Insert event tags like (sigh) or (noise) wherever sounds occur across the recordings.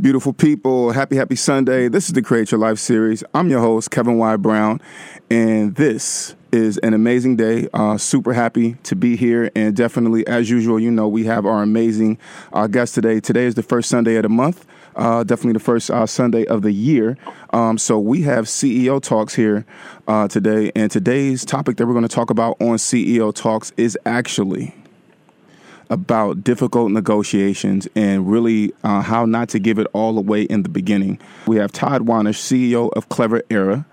Beautiful people, happy, happy Sunday. This is the Create Your Life series. I'm your host, Kevin Y. Brown, and this is an amazing day. Uh, super happy to be here, and definitely, as usual, you know, we have our amazing uh, guest today. Today is the first Sunday of the month, uh, definitely the first uh, Sunday of the year. Um, so we have CEO Talks here uh, today, and today's topic that we're going to talk about on CEO Talks is actually about difficult negotiations and really uh, how not to give it all away in the beginning. We have Todd Wanish, CEO of Clever Era.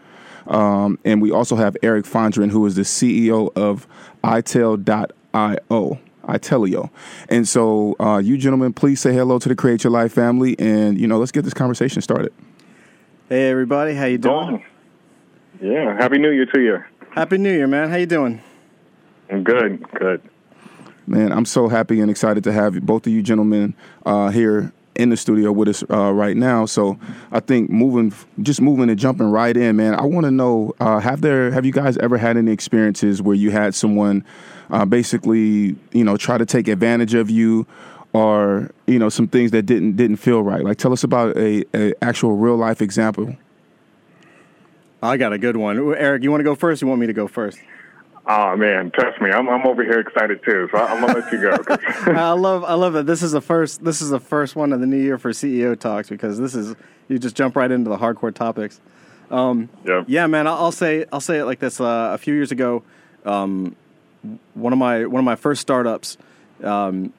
Um, and we also have Eric Fondren, who is the CEO of itel.io. Itelio. And so, uh, you gentlemen, please say hello to the Create Your Life family, and you know, let's get this conversation started. Hey everybody, how you doing? Yeah. Happy New Year to you. Happy New Year, man. How you doing? I'm good. Good. Man, I'm so happy and excited to have both of you gentlemen uh, here in the studio with us uh, right now. So I think moving, just moving and jumping right in, man. I want to know: uh, have there, have you guys ever had any experiences where you had someone uh, basically, you know, try to take advantage of you, or you know, some things that didn't didn't feel right? Like, tell us about a, a actual real life example. I got a good one. Eric, you want to go first? Or you want me to go first? Oh man, trust me, I'm I'm over here excited too. So I'm gonna let you go. (laughs) (laughs) I love, I love that this is the first, this is the first one of the new year for CEO talks because this is you just jump right into the hardcore topics. yeah. Yeah, man. I'll, I'll say, I'll say it like this. Uh, a few years ago, um, one of my one of my first startups, um,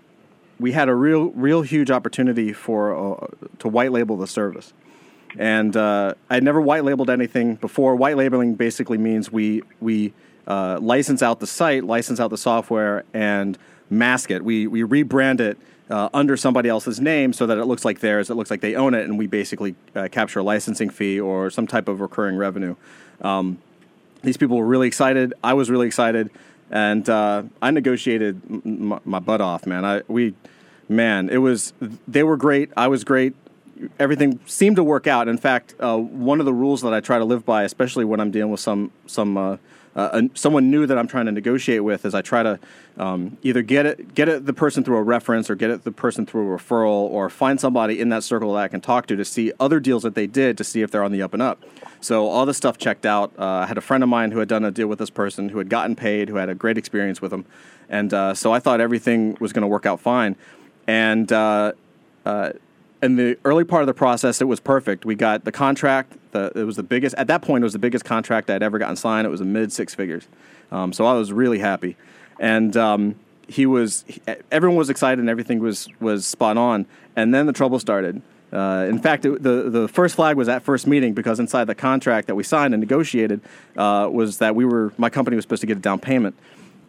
we had a real, real huge opportunity for uh, to white label the service. and uh, I'd never white labeled anything before. White labeling basically means we we uh, license out the site, license out the software, and mask it. We we rebrand it uh, under somebody else's name so that it looks like theirs. It looks like they own it, and we basically uh, capture a licensing fee or some type of recurring revenue. Um, these people were really excited. I was really excited, and uh, I negotiated m- m- my butt off, man. I we, man, it was they were great. I was great. Everything seemed to work out. In fact, uh, one of the rules that I try to live by, especially when I'm dealing with some some uh, uh, someone new that I'm trying to negotiate with, is I try to um, either get it get it the person through a reference or get it the person through a referral or find somebody in that circle that I can talk to to see other deals that they did to see if they're on the up and up. So all this stuff checked out. Uh, I had a friend of mine who had done a deal with this person who had gotten paid, who had a great experience with him, and uh, so I thought everything was going to work out fine. And uh, uh, in the early part of the process, it was perfect. We got the contract. The, it was the biggest at that point. It was the biggest contract I'd ever gotten signed. It was a mid six figures, um, so I was really happy. And um, he was. he- everyone was excited, and everything was was spot on. And then the trouble started. Uh, in fact, it, the the first flag was at first meeting because inside the contract that we signed and negotiated uh, was that we were my company was supposed to get a down payment.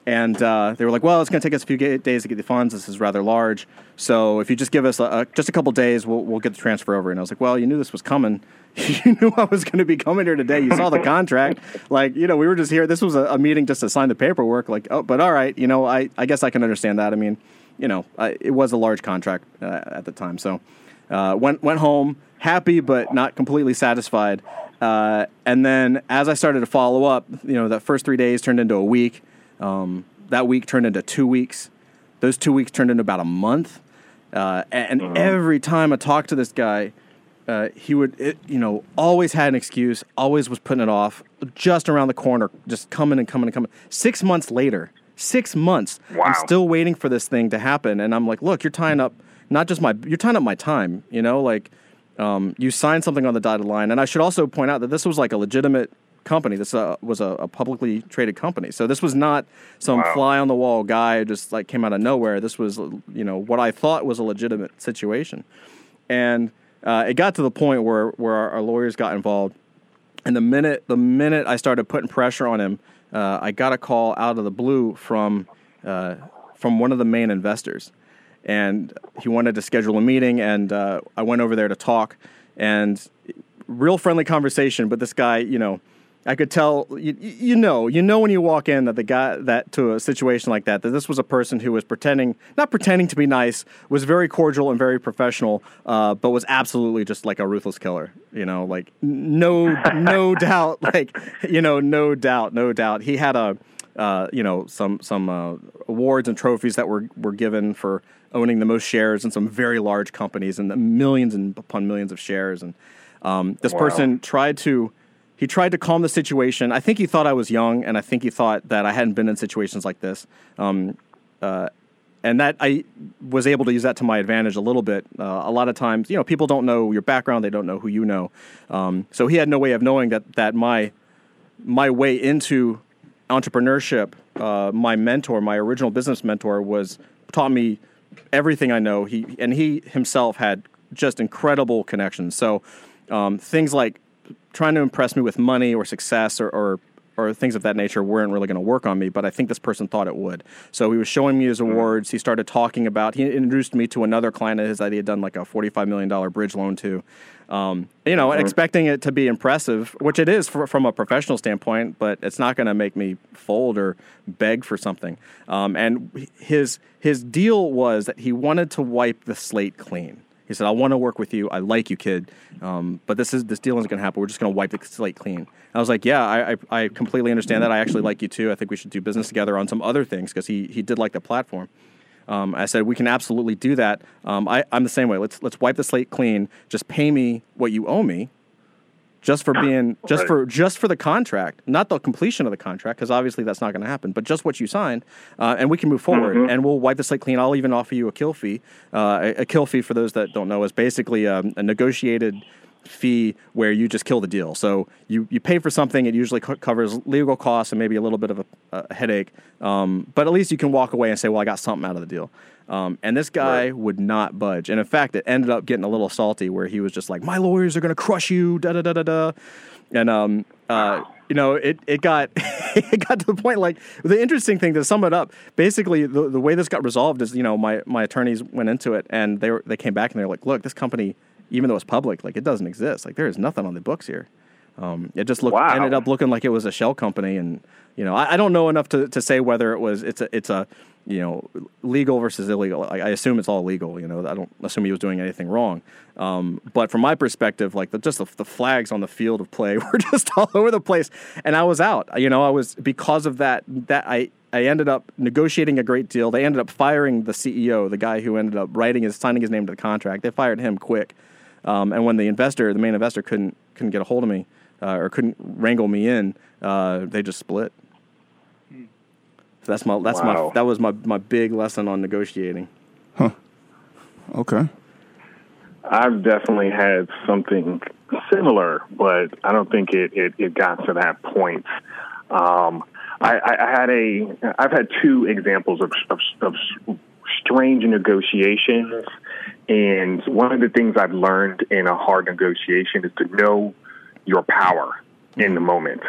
And uh, they were like, "Well, it's going to take us a few days to get the funds. This is rather large, so if you just give us a, a, just a couple days, we'll, we'll get the transfer over." And I was like, "Well, you knew this was coming. (laughs) you knew I was going to be coming here today. You saw the contract. like, you know, we were just here. This was a, a meeting just to sign the paperwork. Like, oh, but all right, you know, I, I guess I can understand that. I mean, you know, I, it was a large contract uh, at the time, so uh, went went home happy but not completely satisfied. Uh, and then as I started to follow up, you know, that first three days turned into a week. Um, that week turned into two weeks. Those two weeks turned into about a month. Uh, and every time I talked to this guy, uh, he would, it, you know, always had an excuse, always was putting it off, just around the corner, just coming and coming and coming. Six months later, six months, I'm still waiting for this thing to happen. And I'm like, look, you're tying up not just my, you're tying up my time, you know, like um, you signed something on the dotted line. And I should also point out that this was like a legitimate company. This uh, was a, a publicly traded company. So this was not some Wow. fly on the wall guy who just like came out of nowhere. This was you know what I thought was a legitimate situation, and uh, it got to the point where where our, our lawyers got involved. And the minute the minute I started putting pressure on him, uh, I got a call out of the blue from uh, from one of the main investors, and he wanted to schedule a meeting. And uh, I went over there to talk, and real friendly conversation. But this guy, you know, I could tell you, you know you know when you walk in that the guy that to a situation like that that this was a person who was pretending not pretending to be nice was very cordial and very professional uh, but was absolutely just like a ruthless killer you know like no no (laughs) doubt like you know no doubt no doubt he had a uh, you know some some uh, awards and trophies that were were given for owning the most shares in some very large companies and the millions and upon millions of shares and um, this Wow. person tried to he tried to calm the situation. I think he thought I was young, and I think he thought that I hadn't been in situations like this. Um, uh, and that I was able to use that to my advantage a little bit. Uh, a lot of times, you know, people don't know your background; they don't know who you know. Um, so he had no way of knowing that that my my way into entrepreneurship, uh, my mentor, my original business mentor, was taught me everything I know. He and he himself had just incredible connections. So um, things like trying to impress me with money or success or, or or things of that nature weren't really going to work on me, but I think this person thought it would. So he was showing me his awards. He started talking about. He introduced me to another client of his that he had done like a forty-five million dollar bridge loan to. Um, you know, and expecting it to be impressive, which it is for, from a professional standpoint, but it's not going to make me fold or beg for something. Um, and his his deal was that he wanted to wipe the slate clean. He said, "I want to work with you. I like you, kid. Um, but this is this deal isn't going to happen. We're just going to wipe the slate clean." I was like, "Yeah, I, I, I completely understand that. I actually like you too. I think we should do business together on some other things because he he did like the platform." Um, I said we can absolutely do that. Um, I, I'm the same way. Let's let's wipe the slate clean. Just pay me what you owe me, just for being just Right. for just for the contract, not the completion of the contract, because obviously that's not going to happen. But just what you signed, uh, and we can move forward, and we'll wipe the slate clean. I'll even offer you a kill fee. Uh, a, a kill fee, for those that don't know, is basically um, a negotiated fee where you just kill the deal. So you, you pay for something, it usually co- covers legal costs and maybe a little bit of a, a headache. Um, but at least you can walk away and say, well, I got something out of the deal. Um, and this guy would not budge. And in fact, it ended up getting a little salty where he was just like, my lawyers are going to crush you, da da da da da. And, um, uh, you know, it, it got (laughs) it got to the point like the interesting thing to sum it up. Basically, the, the way this got resolved is, you know, my, my attorneys went into it and they were, they came back and they're like, look, this company, even though it's public, like it doesn't exist. Like there is nothing on the books here. Um, it just looked Wow. ended up looking like it was a shell company, and you know I, I don't know enough to, to say whether it was it's a it's a you know legal versus illegal. I, I assume it's all legal. You know I don't assume he was doing anything wrong. Um, but from my perspective, like the, just the, the flags on the field of play (laughs) were just all over the place, and I was out. You know I was because of that that I. I ended up negotiating a great deal. They ended up firing the CEO, the guy who ended up writing his signing his name to the contract. They fired him quick. Um, and when the investor, the main investor, couldn't couldn't get a hold of me uh, or couldn't wrangle me in, uh, they just split. So that's my that's Wow. my that was my my big lesson on negotiating. Huh. Okay. I've definitely had something similar, but I don't think it, it, it got to that point. Um, I, I, I had a I've had two examples of, of, of strange negotiations, and one of the things I've learned in a hard negotiation is to know your power in the moment.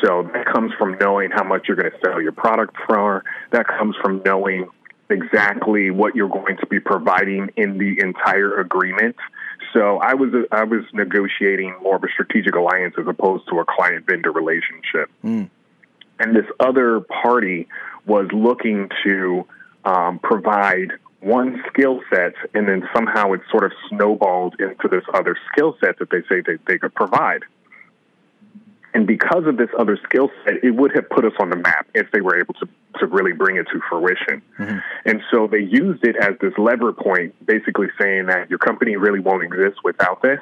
So that comes from knowing how much you're going to sell your product for. That comes from knowing exactly what you're going to be providing in the entire agreement. So I was I was negotiating more of a strategic alliance as opposed to a client vendor relationship. And this other party was looking to um, provide one skill set, and then somehow it sort of snowballed into this other skill set that they say that they could provide. And because of this other skill set, it would have put us on the map if they were able to, to really bring it to fruition. Mm-hmm. And so they used it as this lever point, basically saying that your company really won't exist without this.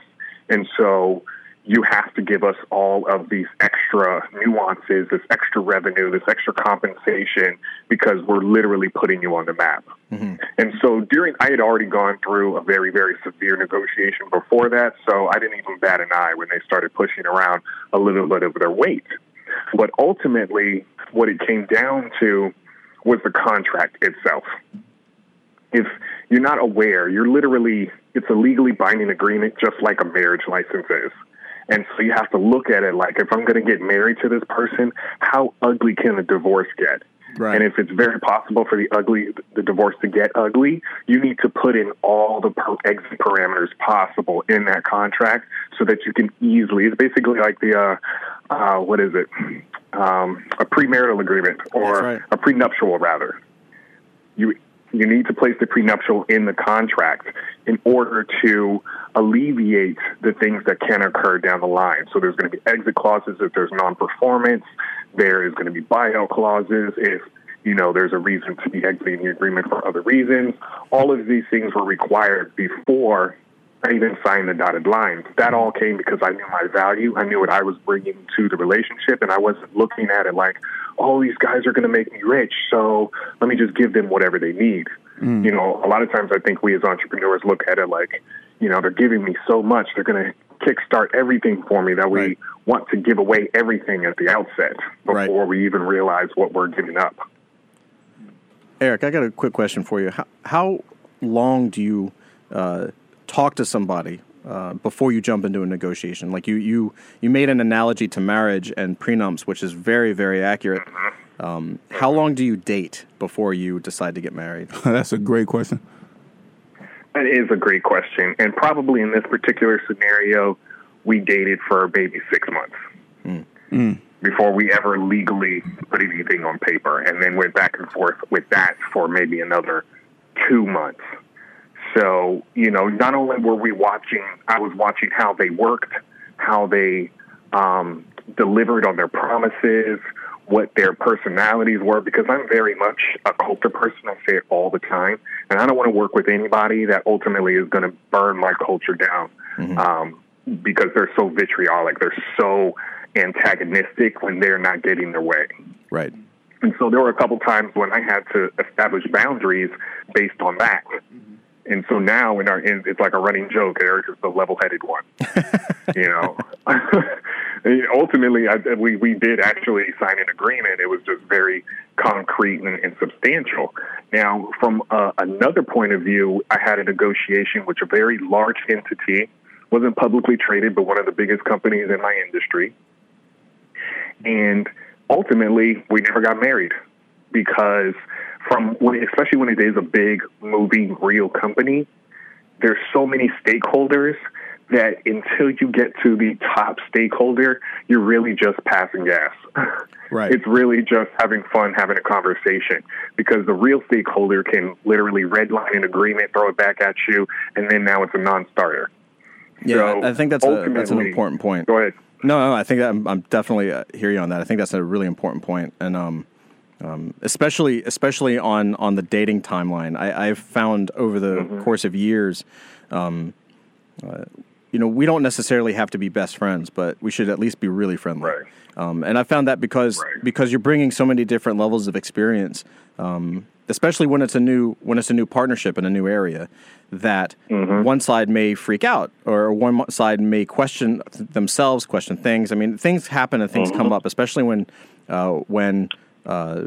And so you have to give us all of these extra nuances, this extra revenue, this extra compensation, because we're literally putting you on the map. Mm-hmm. And so during, I had already gone through a very, very severe negotiation before that, so I didn't even bat an eye when they started pushing around a little bit of their weight. But ultimately, what it came down to was the contract itself if you're not aware, you're literally, it's a legally binding agreement just like a marriage license is. And so you have to look at it like, if I'm going to get married to this person, how ugly can a divorce get? Right. And if it's very possible for the ugly, the divorce to get ugly, you need to put in all the per- exit parameters possible in that contract so that you can easily. It's basically like the, uh, uh, what is it? Um, a premarital agreement or right. a prenuptial, rather you you need to place the prenuptial in the contract in order to alleviate the things that can occur down the line. So there's going to be exit clauses if there's non-performance. There is going to be buyout clauses if you know there's a reason to be exiting the agreement for other reasons. All of these things were required before I even signed the dotted line. That all came because I knew my value. I knew what I was bringing to the relationship, and I wasn't looking at it like, oh, these guys are going to make me rich, so let me just give them whatever they need. You know, a lot of times I think we as entrepreneurs look at it like, you know, they're giving me so much, they're going to kickstart everything for me that we Right. want to give away everything at the outset before Right. we even realize what we're giving up. Eric, I got a quick question for you. How, how long do you uh, talk to somebody uh, before you jump into a negotiation? Like you, you, you made an analogy to marriage and prenups, which is very, very accurate. Um, how long do you date before you decide to get married? (laughs) That's a great question. That is a great question. And probably in this particular scenario, we dated for maybe six months before we ever legally put anything on paper. And then went back and forth with that for maybe another two months. So, you know, not only were we watching, I was watching how they worked, how they um, delivered on their promises, what their personalities were, because I'm very much a culture person. I say it all the time. And I don't want to work with anybody that ultimately is going to burn my culture down um, because they're so vitriolic. They're so antagonistic when they're not getting their way. Right. And so there were a couple times when I had to establish boundaries based on that. And so now in our in, it's like a running joke. Eric is the level-headed one. (laughs) you know, (laughs) And ultimately, I, we we did actually sign an agreement. It was just very concrete and, and substantial. Now, from uh, another point of view, I had a negotiation with a very large entity, wasn't publicly traded, but one of the biggest companies in my industry. And ultimately, we never got married because from when, especially when it is a big moving real company, there's so many stakeholders that until you get to the top stakeholder, you're really just passing gas. (laughs) Right. It's really just having fun, having a conversation because the real stakeholder can literally redline an agreement, throw it back at you, and then now it's a non-starter. Yeah, So, I think that's a, that's an important point. Go ahead. No, no, I think that I'm, I'm definitely uh, hear you on that. I think that's a really important point, and um, um, especially especially on on the dating timeline. I, I've found over the Mm-hmm. course of years, um, uh, you know, we don't necessarily have to be best friends, but we should at least be really friendly. Right. Um, and I found that because Right. because you're bringing so many different levels of experience, um, especially when it's a new when it's a new partnership in a new area, that Mm-hmm. one side may freak out or one side may question themselves, question things. I mean, things happen and things Mm-hmm. come up, especially when uh, when uh,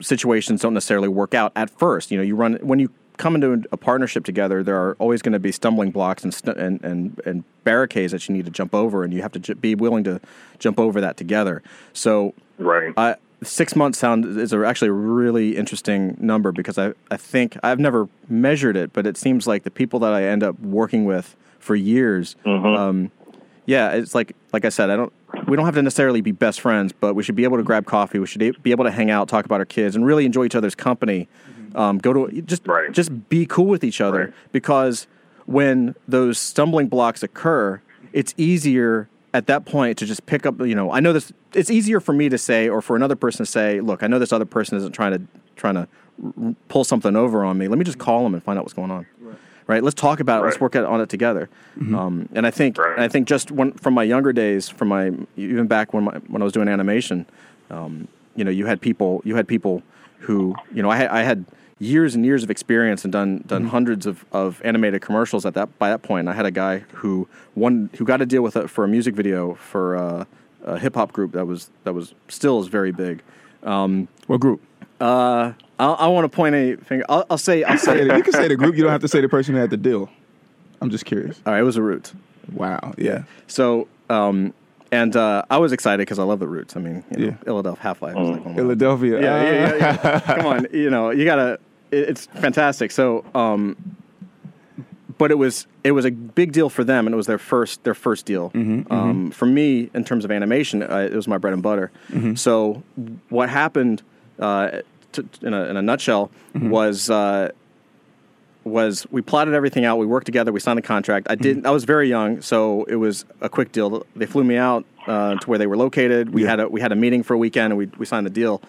situations don't necessarily work out at first. You know, you run when you come into a partnership together. There are always going to be stumbling blocks and, st- and and and barricades that you need to jump over, and you have to j- be willing to jump over that together. So, Right. I, six months sound is a, actually a really interesting number because I I think I've never measured it, but it seems like the people that I end up working with for years. Um, yeah, it's like like I said, I don't. We don't have to necessarily be best friends, but we should be able to grab coffee. We should be able to hang out, talk about our kids, and really enjoy each other's company. Um, go to just Right. just be cool with each other Right. because when those stumbling blocks occur, it's easier at that point to just pick up. You know, I know this. It's easier for me to say, or for another person to say, "Look, I know this other person isn't trying to trying to r- pull something over on me. Let me just call them and find out what's going on." Right? Let's talk about it. Let's work on it together. Um, and I think Right. and I think just when, from my younger days, from my even back when my, when I was doing animation, um, you know, you had people you had people who you know I had, I had years and years of experience and done done hundreds of, of animated commercials at that by that point. I had a guy who one who got a deal with it for a music video for uh, a hip hop group that was that was still is very big. What group? Uh, I, I want to point a finger. I'll, I'll say I'll say. you can say the group. You don't have to say the person who had the deal. I'm just curious. All right, it was a Roots. Wow. Yeah. So, um, and uh, I was excited because I love the Roots. I mean, you know, Yeah. Illadelph Halflife is like Philadelphia. Yeah, yeah, yeah, yeah. (laughs) Come on, you know, you gotta. It, it's fantastic. So, um, but it was it was a big deal for them, and it was their first their first deal. um, For me, in terms of animation, uh, it was my bread and butter. So, what happened, uh, to, in, a, in a nutshell, was. Uh, was we plotted everything out. We worked together. We signed the contract. I didn't. I was very young, so it was a quick deal. They flew me out uh, to where they were located. We Yeah. had a we had a meeting for a weekend, and we we signed the deal.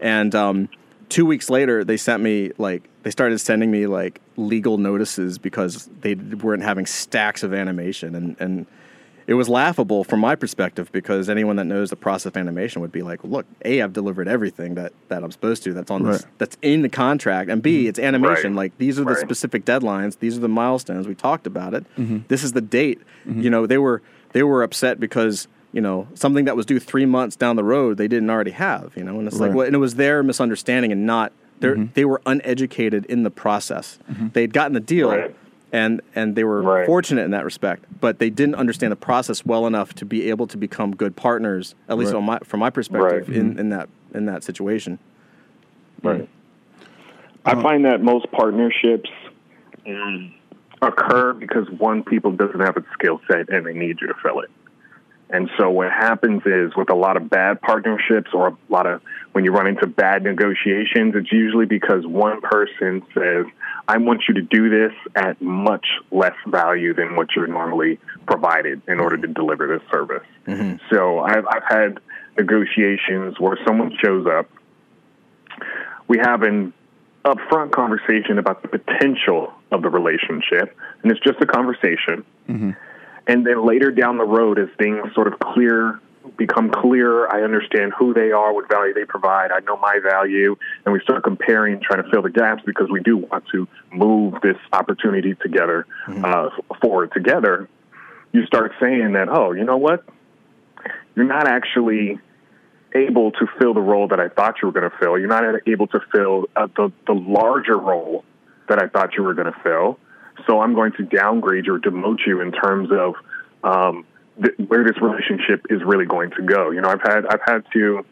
And um, two weeks later, they sent me like they started sending me like legal notices because they weren't having stacks of animation, and and it was laughable from my perspective because anyone that knows the process of animation would be like, look, a I've delivered everything that that I'm supposed to. That's on this. That's in the contract, and b it's animation. Right. Like these are the Right. specific deadlines. These are the milestones. We talked about it. Mm-hmm. This is the date. You know, they were they were upset because you know something that was due three months down the road they didn't already have. You know, and it's like Right. Mm-hmm. well, and it was their misunderstanding and not. They they were uneducated in the process. They'd gotten the deal, Right. And and they were Right. fortunate in that respect. But they didn't understand the process well enough to be able to become good partners, at least Right. on my from my perspective Right. in, in that in that situation. Right. I find that most partnerships um, occur because one people doesn't have a skill set and they need you to fill it. And so what happens is with a lot of bad partnerships or a lot of when you run into bad negotiations, it's usually because one person says, I want you to do this at much less value than what you're normally provided in order to deliver this service. Mm-hmm. So I've, I've had negotiations where someone shows up we have an upfront conversation about the potential of the relationship, and it's just a conversation. Mm-hmm. And then later down the road, as things sort of clear, become clearer, I understand who they are, what value they provide. I know my value, and we start comparing, trying to fill the gaps because we do want to move this opportunity together uh, forward together. You start saying that, oh, you know what? You're not actually able to fill the role that I thought you were going to fill. You're not able to fill uh, the the larger role that I thought you were going to fill. So I'm going to downgrade you or demote you in terms of um, th- where this relationship is really going to go. You know, I've had I've had to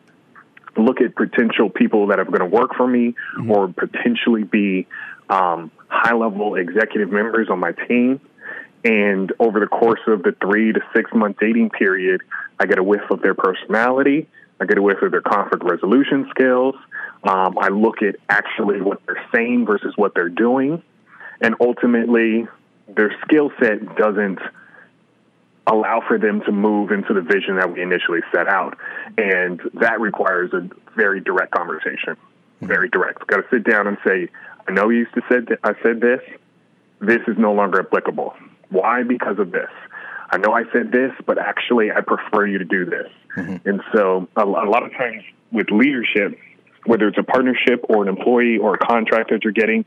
look at potential people that are going to work for me or potentially be um, high level executive members on my team. And over the course of the three to six month dating period, I get a whiff of their personality. I get a whiff of their conflict resolution skills. Um, I look at actually what they're saying versus what they're doing. And ultimately, their skill set doesn't allow for them to move into the vision that we initially set out. And that requires a very direct conversation. Hmm. Very direct. Got to sit down and say, I know you used to said th- I said this. This is no longer applicable. Why? Because of this. I know I said this, but actually, I prefer you to do this. Mm-hmm. And so, a, a lot of times with leadership, whether it's a partnership or an employee or a contract that you're getting,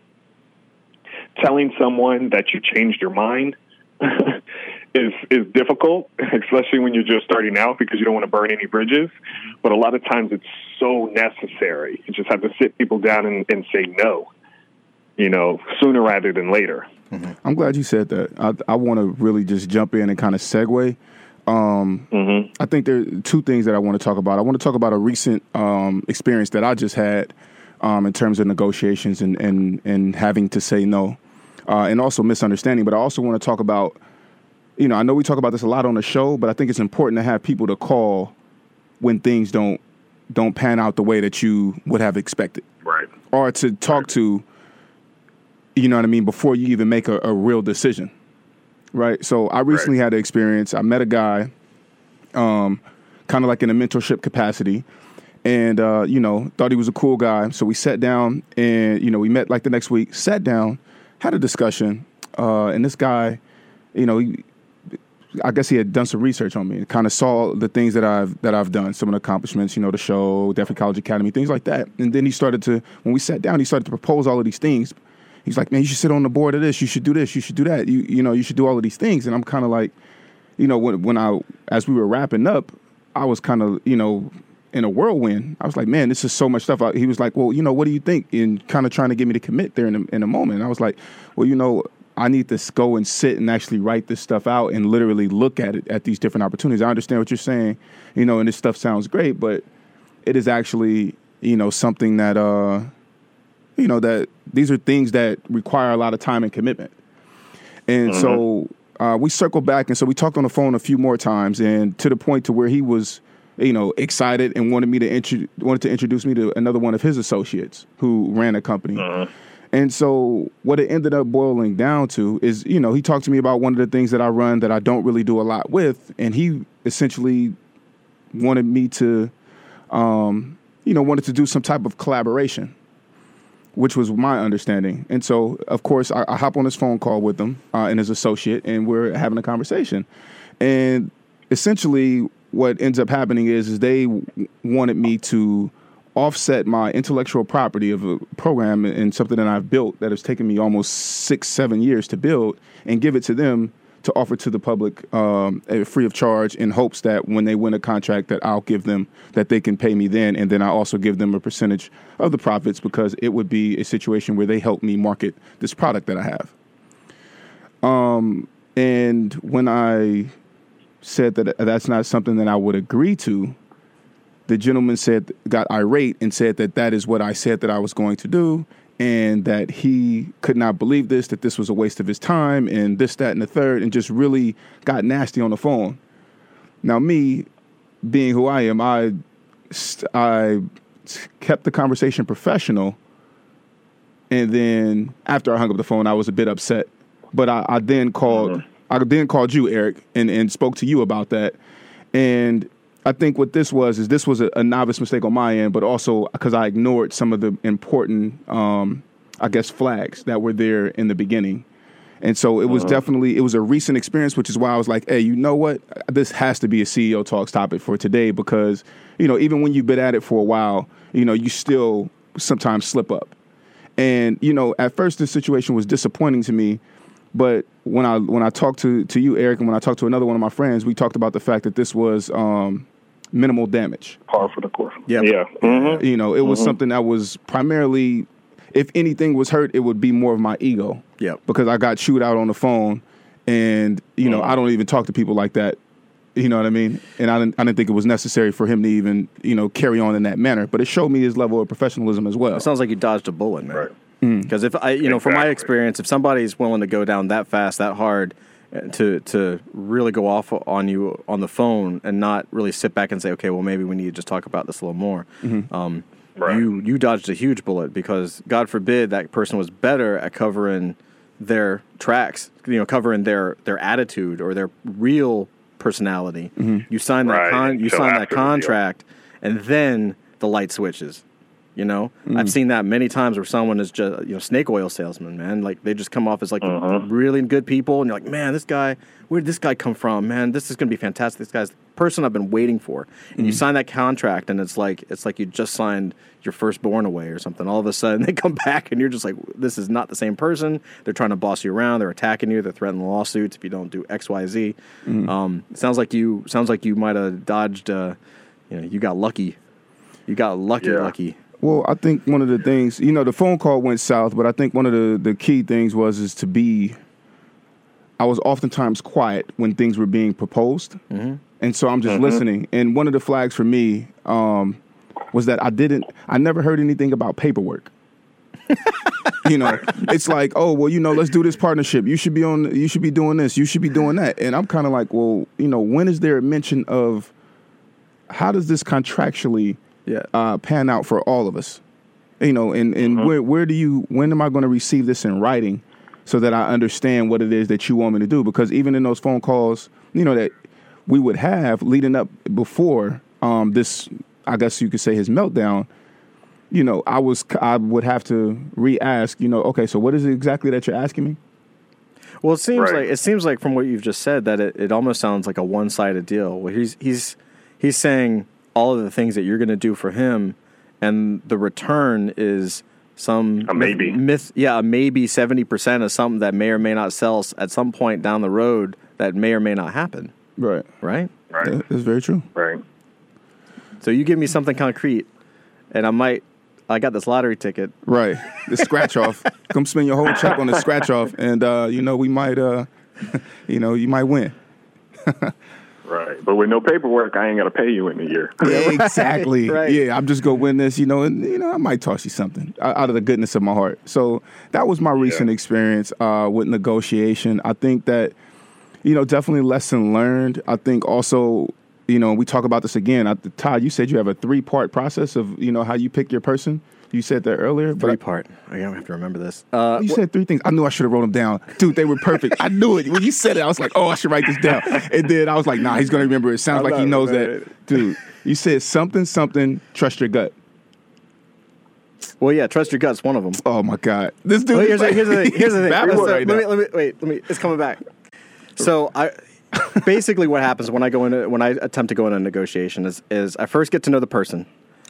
telling someone that you changed your mind (laughs) is is difficult, (laughs) especially when you're just starting out because you don't want to burn any bridges. But a lot of times it's so necessary. You just have to sit people down and, and say no, you know, sooner rather than later. I'm glad you said that. I, I want to really just jump in and kind of segue. Um, I think there are two things that I want to talk about. I want to talk about a recent um, experience that I just had um, in terms of negotiations and, and, and having to say no, uh, and also misunderstanding. But I also want to talk about, you know, I know we talk about this a lot on the show, but I think it's important to have people to call when things don't don't pan out the way that you would have expected Right. or to talk to, you know what I mean, before you even make a, a real decision. Right. So I recently had an experience. I met a guy, um, kind of like in a mentorship capacity, and uh, you know, thought he was a cool guy. So we sat down and, you know, we met like the next week, sat down, had a discussion. uh, and this guy, you know, he, I guess he had done some research on me and kind of saw the things that I've that I've done, some of the accomplishments, you know, the show, Debt Free College Academy, things like that. And then he started to, when we sat down, he started to propose all of these things. He's like, man, you should sit on the board of this. You should do this. You should do that. You you know, you should do all of these things. And I'm kind of like, you know, when when I as we were wrapping up, I was kind of you know in a whirlwind. I was like, man, this is so much stuff. He was like, well, you know, what do you think? And kind of trying to get me to commit there in a, in a moment. And I was like, well, you know, I need to go and sit and actually write this stuff out and literally look at it at these different opportunities. I understand what you're saying, you know, and this stuff sounds great, but it is actually, you know, something that, uh, you know, that these are things that require a lot of time and commitment. And so uh, we circled back, and so we talked on the phone a few more times, and to the point to where he was, you know, excited and wanted me to intro- wanted to introduce me to another one of his associates who ran a company. And so what it ended up boiling down to is, you know, he talked to me about one of the things that I run that I don't really do a lot with, and he essentially wanted me to, um, you know, wanted to do some type of collaboration which was my understanding. And so, of course, I, I hop on this phone call with him uh, and his associate, and we're having a conversation. And essentially, what ends up happening is, is they wanted me to offset my intellectual property of a program and something that I've built that has taken me almost six, seven years to build, and give it to them to offer to the public um, free of charge in hopes that when they win a contract that I'll give them that they can pay me then and then I also give them a percentage of the profits because it would be a situation where they help me market this product that I have. Um, and when I said that that's not something that I would agree to, the gentleman said got irate and said that that is what I said that I was going to do and that he could not believe this that this was a waste of his time and this that and the third and just really got nasty on the phone. Now me being who I am, I I kept the conversation professional and then after I hung up the phone I was a bit upset. But I, I then called mm-hmm. I then called you, Eric, and, and spoke to you about that. And I think what this was is this was a, a novice mistake on my end, but also because I ignored some of the important, um, I guess, flags that were there in the beginning. And so it was definitely it was a recent experience, which is why I was like, hey, you know what? This has to be a CEO talks topic for today because you know even when you've been at it for a while, you know you still sometimes slip up. And you know, at first this situation was disappointing to me, but when I when I talked to to you, Eric, and when I talked to another one of my friends, we talked about the fact that this was um, minimal damage. Par for the course. Yep. Yeah. hmm You know, it was something that was primarily, if anything was hurt, it would be more of my ego. Yeah, Because I got chewed out on the phone, and you know, I don't even talk to people like that. You know what I mean? And I didn't, I didn't think it was necessary for him to even, you know, carry on in that manner. But it showed me his level of professionalism as well. It sounds like you dodged a bullet, man. Right. Because if I, you know, from my experience, if somebody's willing to go down that fast, that hard, uh, to to really go off on you on the phone and not really sit back and say, okay, well, maybe we need to just talk about this a little more. Um, Right. You you dodged a huge bullet because God forbid that person was better at covering their tracks, you know, covering their their attitude or their real personality. You sign that Right, con- you until sign that after the contract, and then the light switches. You know, I've seen that many times where someone is just you know snake oil salesman, man. Like they just come off as like really good people, and you're like, man, this guy, where did this guy come from, man? This is gonna be fantastic. This guy's the person I've been waiting for. And you sign that contract, and it's like it's like you just signed your firstborn away or something. All of a sudden, (laughs) they come back, and you're just like, this is not the same person. They're trying to boss you around. They're attacking you. They're threatening lawsuits if you don't do X, Y, Z. Um, sounds like you sounds like you might have dodged. Uh, you know, you got lucky. You got lucky, Yeah. lucky. Well, I think one of the things, you know, the phone call went south, but I think one of the, the key things was is to be. I was oftentimes quiet when things were being proposed, and so I'm just listening. And one of the flags for me um, was that I didn't, I never heard anything about paperwork. you know, it's like, oh well, you know, let's do this partnership. You should be on. You should be doing this. You should be doing that. And I'm kind of like, well, you know, when is there a mention of how does this contractually Yeah. uh, pan out for all of us? You know, and and where where do you when am I going to receive this in writing so that I understand what it is that you want me to do? Because even in those phone calls, you know that we would have leading up before um, this, I guess you could say his meltdown. You know, I was I would have to re-ask. You know, okay, so what is it exactly that you're asking me? Well, it seems Right. like it seems like from what you've just said that it, it almost sounds like a one sided deal. Where he's he's he's saying all of the things that you're going to do for him, and the return is some A maybe. myth. Yeah, maybe seventy percent of something that may or may not sell at some point down the road that may or may not happen. Right. Right. Right. Yeah, that's very true. Right. So you give me something concrete, and I might. I got this lottery ticket. Right. The scratch off. (laughs) Come spend your whole check on the scratch off, and uh, you know we might, uh, (laughs) you know, you might win. (laughs) Right. But with no paperwork, I ain't gonna pay you in a year. (laughs) exactly. right. Yeah, I'm just gonna win this, you know, and you know I might toss you something out out of the goodness of my heart. So that was my recent Yeah. experience uh, with negotiation. I think that you know definitely lesson learned. I think also you know we talk about this again. I, Todd, you said you have a three part process of you know how you pick your person. You said that earlier, Three I- part. I don't have to remember this. Uh, you said three things. I knew I should have wrote them down. Dude, they were perfect. I knew it. When you said it, I was like, oh, I should write this down. And then I was like, nah, he's going to remember. It sounds I'm like he knows that. Dude, you said something, something, trust your gut. well, yeah. Trust your guts. One of them. Oh, my God. This dude Well, here's, the, like- here's the thing. Here's the thing. right let, me, let me wait. Let me. It's coming back. So I basically what happens when I go into when I attempt to go into a negotiation is is I first get to know the person.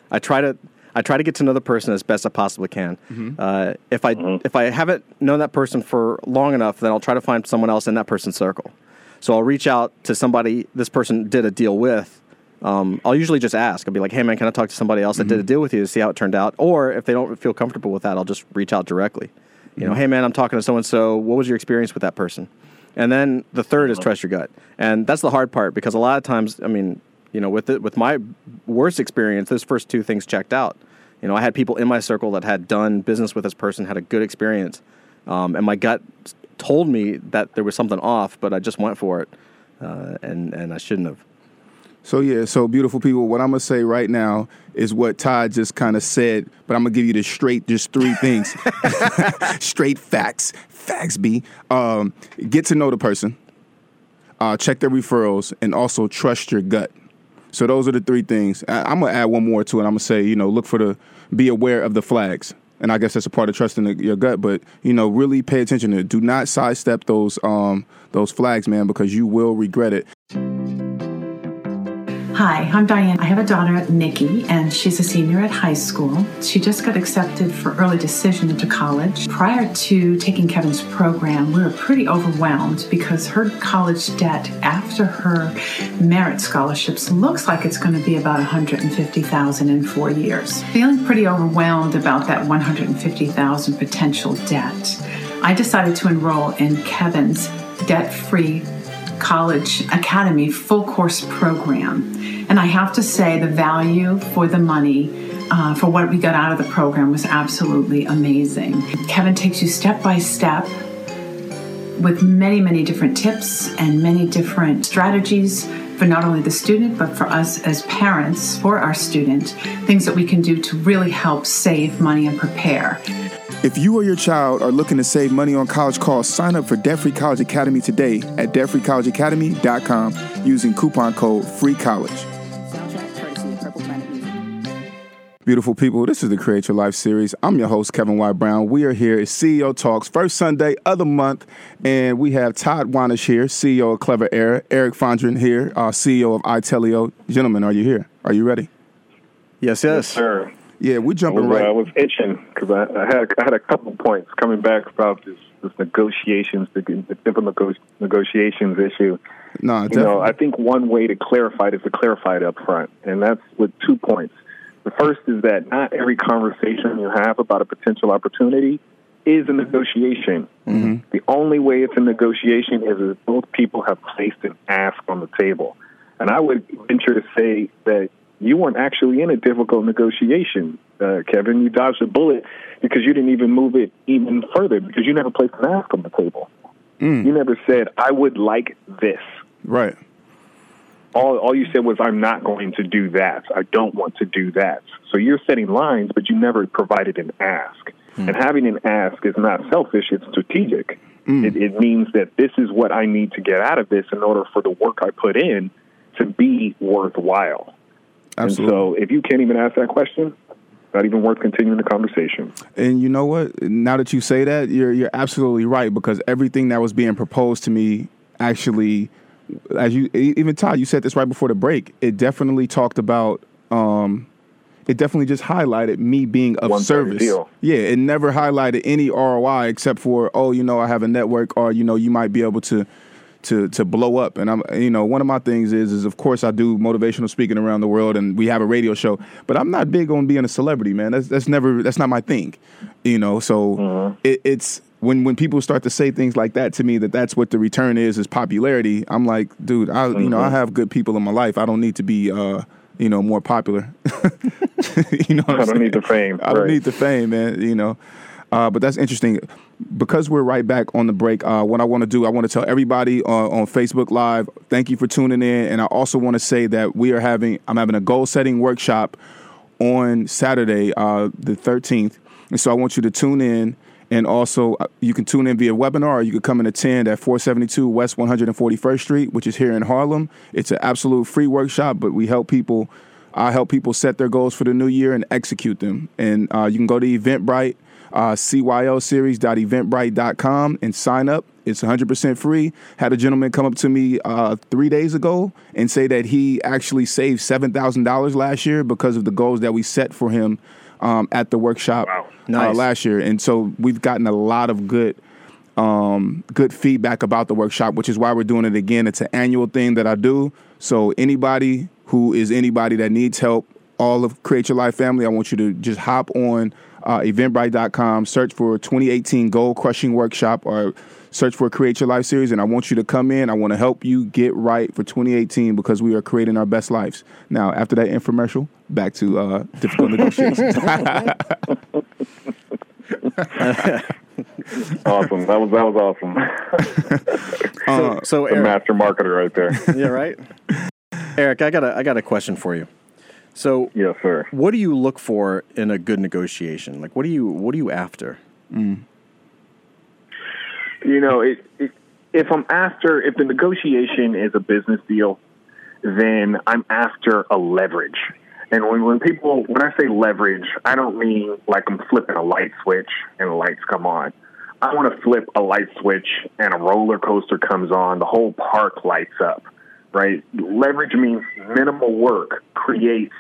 I try to I try to get to know the person as best I possibly can. Mm-hmm. Uh, if I if I haven't known that person for long enough, then I'll try to find someone else in that person's circle. So I'll reach out to somebody this person did a deal with. Um, I'll usually just ask. I'll be like, "Hey, man, can I talk to somebody else that Mm-hmm. did a deal with you to see how it turned out?" Or if they don't feel comfortable with that, I'll just reach out directly. You Mm-hmm. know, "Hey, man, I'm talking to so and so. What was your experience with that person?" And then the third is trust your gut, and that's the hard part because a lot of times, I mean, you know, with it, with my worst experience, those first two things checked out. You know, I had people in my circle that had done business with this person, had a good experience, um, and my gut told me that there was something off, but I just went for it, uh, and and I shouldn't have. So yeah, so beautiful people. What I'm gonna say right now is what Todd just kind of said, but I'm gonna give you the straight, just three (laughs) things, (laughs) straight facts. Facts be um, get to know the person, uh, check their referrals, and also trust your gut. So those are the three things. I, I'm gonna add one more to it. I'm gonna say, you know, look for the, be aware of the flags, and I guess that's a part of trusting the, your gut. But you know, really pay attention to it. Do not sidestep those um, those flags, man, because you will regret it. Hi, I'm Diane. I have a daughter, Nikki, and she's a senior at high school. She just got accepted for early decision into college. Prior to taking Kevin's program, we were pretty overwhelmed because her college debt after her merit scholarships looks like it's going to be about 150,000 in 4 years. Feeling pretty overwhelmed about that 150,000 potential debt. I decided to enroll in Kevin's debt-free college academy full course program. And I have to say, the value for the money uh, for what we got out of the program was absolutely amazing. Kevin takes you step by step with many, many different tips and many different strategies for not only the student, but for us as parents, for our student, things that we can do to really help save money and prepare. If you or your child are looking to save money on college costs, sign up for Debt Free College Academy today at debtfreecollegeacademy.com using coupon code FREE FREECOLLEGE. Beautiful people, this is the Create Your Life series. I'm your host, Kevin Y. Brown. We are here at CEO Talks, first Sunday of the month, and we have Todd Wanish here, CEO of Clever Air, Eric Fondren here, uh, CEO of iTelio. Gentlemen, are you here? Are you ready? Yes, yes. Sir. Yeah, we're jumping was, right. I was itching because I, I had I had a couple points coming back about this, this negotiations, the, the simple nego- negotiations issue. Nah, You know, I think one way to clarify it is to clarify it up front, and that's with two points. The first is that not every conversation you have about a potential opportunity is a negotiation. Mm-hmm. The only way it's a negotiation is if both people have placed an ask on the table. And I would venture to say that you weren't actually in a difficult negotiation, uh, Kevin. You dodged a bullet because you didn't even move it even further because you never placed an ask on the table. Mm. You never said, I would like this right. all, all you said was, I'm not going to do that. I don't want to do that. So you're setting lines, but you never provided an ask. Hmm. And having an ask is not selfish, it's strategic. Hmm. It, it means that this is what I need to get out of this in order for the work I put in to be worthwhile. Absolutely. And so if you can't even ask that question, not even worth continuing the conversation. And you know what? Now that you say that, you're you're absolutely right because everything that was being proposed to me actually, as you even Todd, you said this right before the break. It definitely talked about. Um, it definitely just highlighted me being of One-sided service. Yeah, it never highlighted any ROI except for oh, you know, I have a network, or you know, you might be able to to to blow up. And I'm you know, one of my things is is of course I do motivational speaking around the world, and we have a radio show, but I'm not big on being a celebrity, man. That's that's never that's not my thing, you know. So it, it's when when people start to say things like that to me that that's what the return is is popularity. I'm like, dude, I you know I have good people in my life. I don't need to be. uh you know, more popular. (laughs) you know, what I'm I don't saying? need the fame, I don't need the fame, man. You know, uh, but that's interesting because we're right back on the break. Uh, what I want to do, I want to tell everybody uh, on Facebook Live, thank you for tuning in, and I also want to say that we are having, I'm having a goal setting workshop on Saturday, uh, the 13th, and so I want you to tune in. And also, uh, you can tune in via webinar, or you can come and attend at 472 West 141st Street, which is here in Harlem. It's an absolute free workshop, but we help people. I help people set their goals for the new year and execute them. And uh, you can go to Eventbrite, uh, cylseries.eventbrite.com, and sign up. It's 100% free. Had a gentleman come up to me uh, three days ago and say that he actually saved $7,000 last year because of the goals that we set for him um, at the workshop Wow. uh, last year. And so we've gotten a lot of good um, good feedback about the workshop, which is why we're doing it again. It's an annual thing that I do. So anybody who is anybody that needs help, all of Create Your Life family, I want you to just hop on uh, eventbrite.com, search for 2018 Goal Crushing Workshop or search for Create Your Life series. And I want you to come in. I want to help you get right for 2018 because we are creating our best lives. Now, after that infomercial, back to uh, difficult negotiations. (laughs) Awesome. That was that was awesome. Uh, So, the Eric, master marketer right there. yeah, right. Eric, I got a I got a question for you. So, yes, sir. what do you look for in a good negotiation? Like, what do you what are you after? Mm. You know, it, it, if I'm after, if the negotiation is a business deal, then I'm after a leverage. And when, when people, when I say leverage, I don't mean like I'm flipping a light switch and the lights come on. I want to flip a light switch and a roller coaster comes on, the whole park lights up, right? Leverage means minimal work creates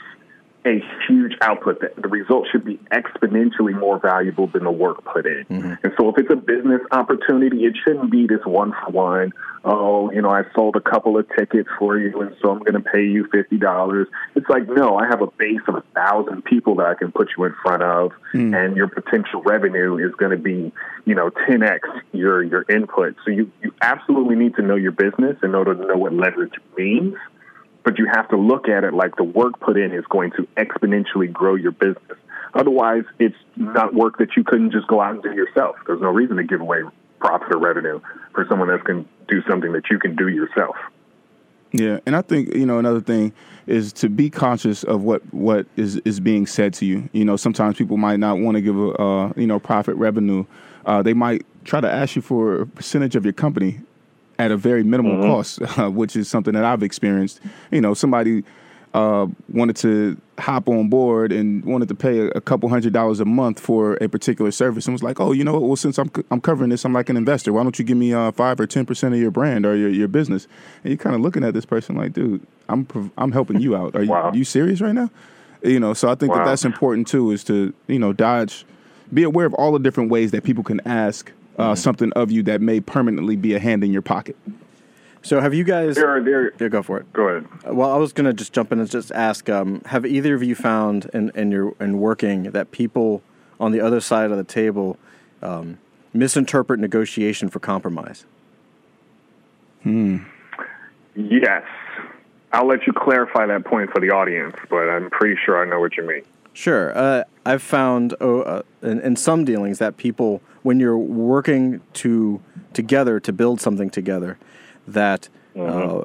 a huge output. The, the result should be exponentially more valuable than the work put in. Mm-hmm. And so if it's a business opportunity, it shouldn't be this one for one. Oh, you know, I sold a couple of tickets for you, and so I'm going to pay you fifty dollars. It's like, no, I have a base of a thousand people that I can put you in front of, mm. and your potential revenue is going to be, you know, ten x your your input. So you you absolutely need to know your business in order to know what leverage means but you have to look at it like the work put in is going to exponentially grow your business. Otherwise, it's not work that you couldn't just go out and do yourself. There's no reason to give away profit or revenue for someone that can do something that you can do yourself. Yeah, and I think you know another thing is to be conscious of what what is is being said to you. You know, sometimes people might not want to give a uh, you know profit revenue. Uh, they might try to ask you for a percentage of your company at a very minimal cost, (laughs) uh, which is something that I've experienced. You know, somebody uh, wanted to hop on board and wanted to pay a, a couple hundred dollars a month for a particular service and was like, oh, you know, what? well, since I'm, I'm covering this, I'm like an investor. Why don't you give me uh, five or 10% of your brand or your, your business? And you're kind of looking at this person like, dude, I'm, prov- I'm helping you out. Are you, Wow. you serious right now? You know, so I think that that's important too, is to, you know, dodge, be aware of all the different ways that people can ask uh, something of you that may permanently be a hand in your pocket. So, have you guys? There, there. Yeah, go for it. Go ahead. Well, I was gonna just jump in and just ask: um, Have either of you found in in your in working that people on the other side of the table um, misinterpret negotiation for compromise? Hmm. Yes. I'll let you clarify that point for the audience, but I'm pretty sure I know what you mean. Sure. Uh, I've found oh, uh, in, in some dealings that people, when you're working to together to build something together, that uh,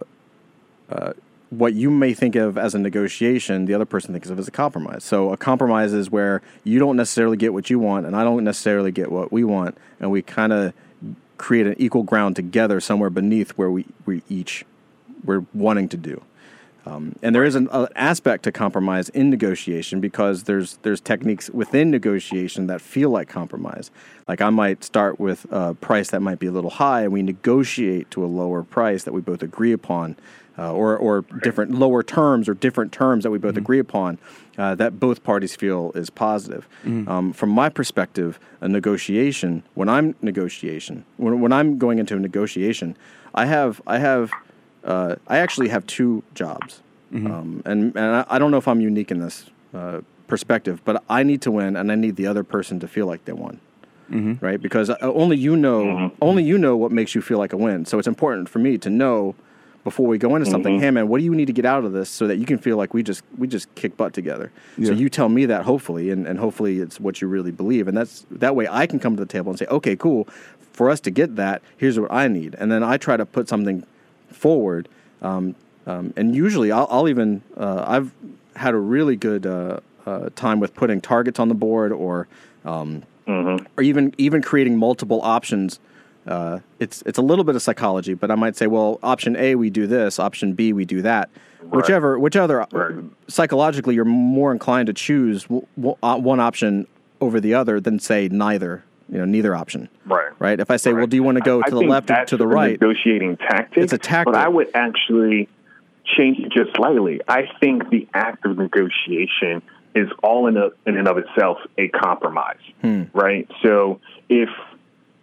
uh, what you may think of as a negotiation, the other person thinks of as a compromise. So a compromise is where you don't necessarily get what you want, and I don't necessarily get what we want, and we kind of create an equal ground together somewhere beneath where we, we each we're wanting to do. Um, and there is an uh, aspect to compromise in negotiation because there's there's techniques within negotiation that feel like compromise. Like I might start with a price that might be a little high, and we negotiate to a lower price that we both agree upon, uh, or or different lower terms or different terms that we both agree upon uh, that both parties feel is positive. Um, from my perspective, a negotiation when I'm negotiation when, when I'm going into a negotiation, I have I have uh, I actually have two jobs, um, and and I, I don't know if I'm unique in this uh, perspective, but I need to win, and I need the other person to feel like they won, right? Because uh, only you know only you know what makes you feel like a win. So it's important for me to know before we go into something. Hey, man, what do you need to get out of this so that you can feel like we just we just kick butt together? So you tell me that hopefully, and, and hopefully it's what you really believe, and that's that way I can come to the table and say, okay, cool. For us to get that, here's what I need, and then I try to put something forward. Um, um, and usually, I'll, I'll even uh, I've had a really good uh, uh, time with putting targets on the board, or um, or even even creating multiple options. Uh, it's it's a little bit of psychology, but I might say, well, option A we do this, option B we do that. Whichever whichever Right. psychologically you're more inclined to choose w- w- uh, one option over the other than say neither. You know, neither option. Right. Right. If I say, well, do you want to go I to the think left or to the right? Negotiating tactic. It's a tactic. But I would actually change it just slightly. I think the act of negotiation is all in, a, in and of itself a compromise. Hmm. Right. So if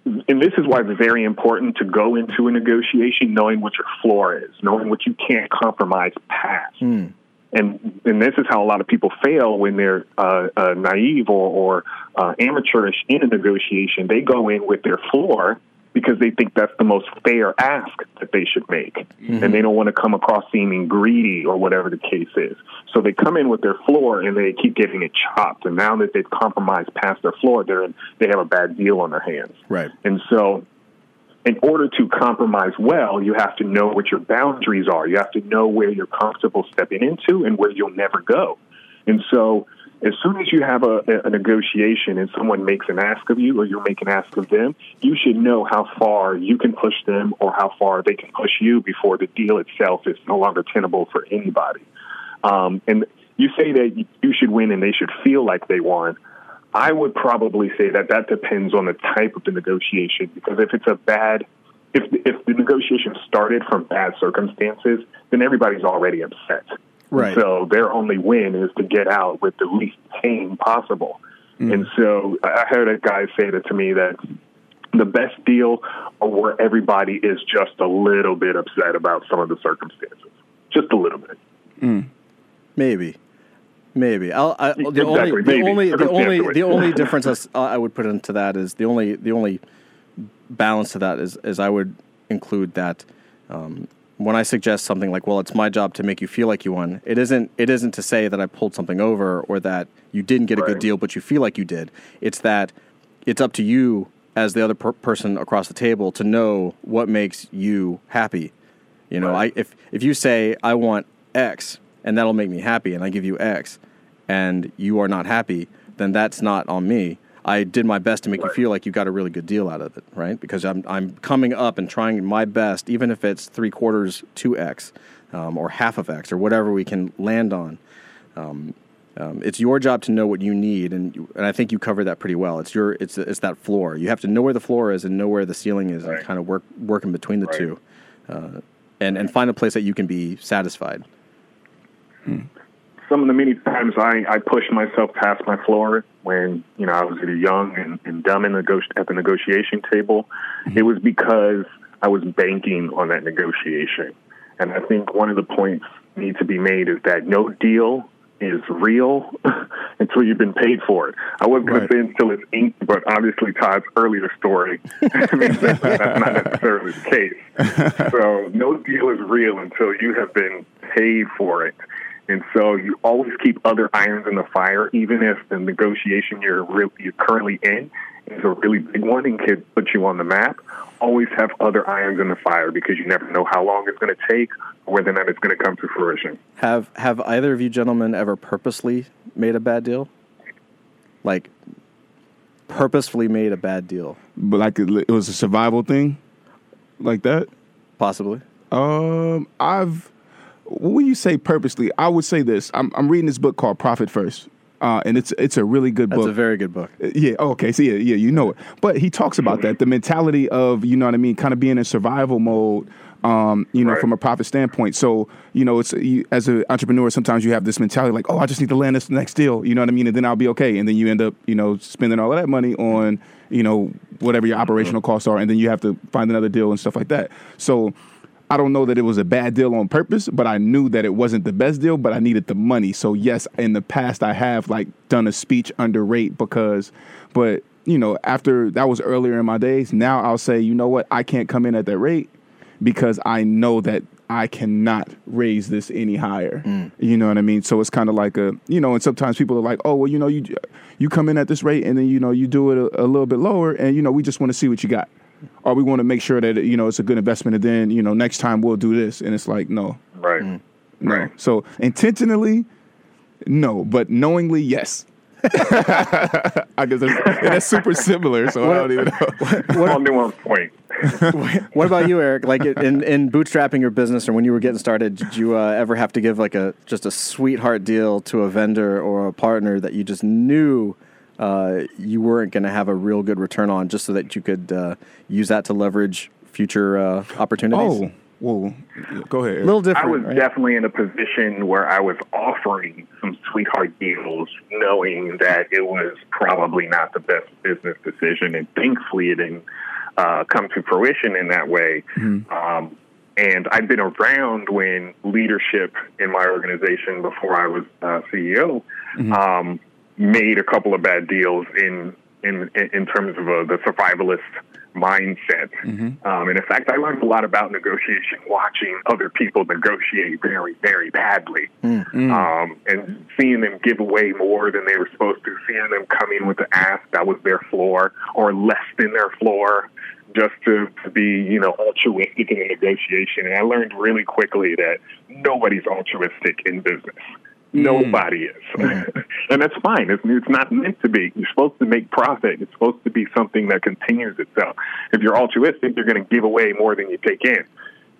and this is why it's very important to go into a negotiation knowing what your floor is, knowing what you can't compromise past. Hmm. And and this is how a lot of people fail when they're uh, uh, naive or, or uh, amateurish in a negotiation. They go in with their floor because they think that's the most fair ask that they should make, and they don't want to come across seeming greedy or whatever the case is. So they come in with their floor and they keep getting it chopped. And now that they've compromised past their floor, they're in, they have a bad deal on their hands. Right. And so, in order to compromise well, you have to know what your boundaries are. You have to know where you're comfortable stepping into and where you'll never go. And so, as soon as you have a, a negotiation and someone makes an ask of you or you're making an ask of them, you should know how far you can push them or how far they can push you before the deal itself is no longer tenable for anybody. Um, and you say that you should win and they should feel like they won. I would probably say that that depends on the type of the negotiation because if it's a bad, if if the negotiation started from bad circumstances, then everybody's already upset. Right. So their only win is to get out with the least pain possible. Mm. And so I I heard a guy say that to me that the best deal are where everybody is just a little bit upset about some of the circumstances, just a little bit. Mm. Maybe, maybe. I'll, I, the Exactly, only, the maybe. only, the only, the only difference I would put into that is the only, the only balance to that is, is I would include that um, when I suggest something like, "Well, it's my job to make you feel like you won." It isn't. It isn't to say that I pulled something over or that you didn't get a good deal, but you feel like you did. It's that it's up to you as the other per- person across the table to know what makes you happy. You know, I if if you say I want X and that'll make me happy, and I give you X, and you are not happy, then that's not on me. I did my best to make you feel like you got a really good deal out of it, right? Because I'm I'm coming up and trying my best, even if it's three quarters to X, um, or half of X, or whatever we can land on. Um, um, it's your job to know what you need, and you, and I think you covered that pretty well. It's your it's it's that floor. You have to know where the floor is and know where the ceiling is, and kind of work work in between the Right. two, uh, and and find a place that you can be satisfied. Hmm. some of the many times I, I pushed myself past my floor when you know I was either young and, and dumb in nego- at the negotiation table, hmm. it was because I was banking on that negotiation. And I think one of the points need to be made is that no deal is real (laughs) until you've been paid for it. I wasn't going Right. to say until it's inked, but obviously Todd's earlier story (laughs) means that that's not necessarily the case. (laughs) So no deal is real until you have been paid for it. And so you always keep other irons in the fire, even if the negotiation you're, re- you're currently in is a really big one and could put you on the map. Always have other irons in the fire because you never know how long it's going to take or whether or not it's going to come to fruition. Have have either of you gentlemen ever purposely made a bad deal? Like purposefully made a bad deal, But like it, it was a survival thing, like that. possibly. Um, I've when you say purposely, I would say this. I'm, I'm reading this book called Profit First. Uh, and it's it's a really good That's book. a very good book. Yeah. Oh, okay. So yeah, yeah, you know it. But he talks about that the mentality of you know what I mean, kind of being in survival mode. Um, you know, Right. from a profit standpoint. So you know, it's you, as an entrepreneur, sometimes you have this mentality like, oh, I just need to land this next deal. You know what I mean, and then I'll be okay. And then you end up, you know, spending all of that money on you know whatever your operational costs are, and then you have to find another deal and stuff like that. So. I don't know that it was a bad deal on purpose, but I knew that it wasn't the best deal, but I needed the money. So yes, in the past I have like done a speech under rate because but you know, after that was earlier in my days, now I'll say, you know what, I can't come in at that rate because I know that I cannot raise this any higher. Mm. You know what I mean? So it's kind of like a, you know, and sometimes people are like, oh, well, you know, you you come in at this rate and then you know you do it a, a little bit lower, and you know we just want to see what you got, or we want to make sure that you know it's a good investment, and then you know next time we'll do this, and it's like no, Right. no. Right. So intentionally, no, but knowingly, yes. (laughs) I guess that's, that's super similar, so I don't even know. (laughs) All nuance point. What about you, Eric? Like in, in bootstrapping your business, or when you were getting started, did you uh, ever have to give like a just a sweetheart deal to a vendor or a partner that you just knew uh, you weren't going to have a real good return on, just so that you could uh, use that to leverage future uh, opportunities? Oh, whoa. Go ahead. a little different. I was right? definitely in a position where I was offering some sweetheart deals, knowing that it was probably not the best business decision, and thankfully it didn't uh, come to fruition in that way. Um, and I've been around when leadership in my organization before I was uh, CEO um, made a couple of bad deals in in in terms of uh, the survivalist mindset. Um, and in fact, I learned a lot about negotiation watching other people negotiate very, very badly, um, and seeing them give away more than they were supposed to, seeing them come in with the ask that was their floor or less than their floor. Just to, to be, you know, altruistic in a negotiation. And I learned really quickly that nobody's altruistic in business. Nobody is. (laughs) and that's fine. It's, it's not meant to be. You're supposed to make profit. It's supposed to be something that continues itself. If you're altruistic, you're going to give away more than you take in.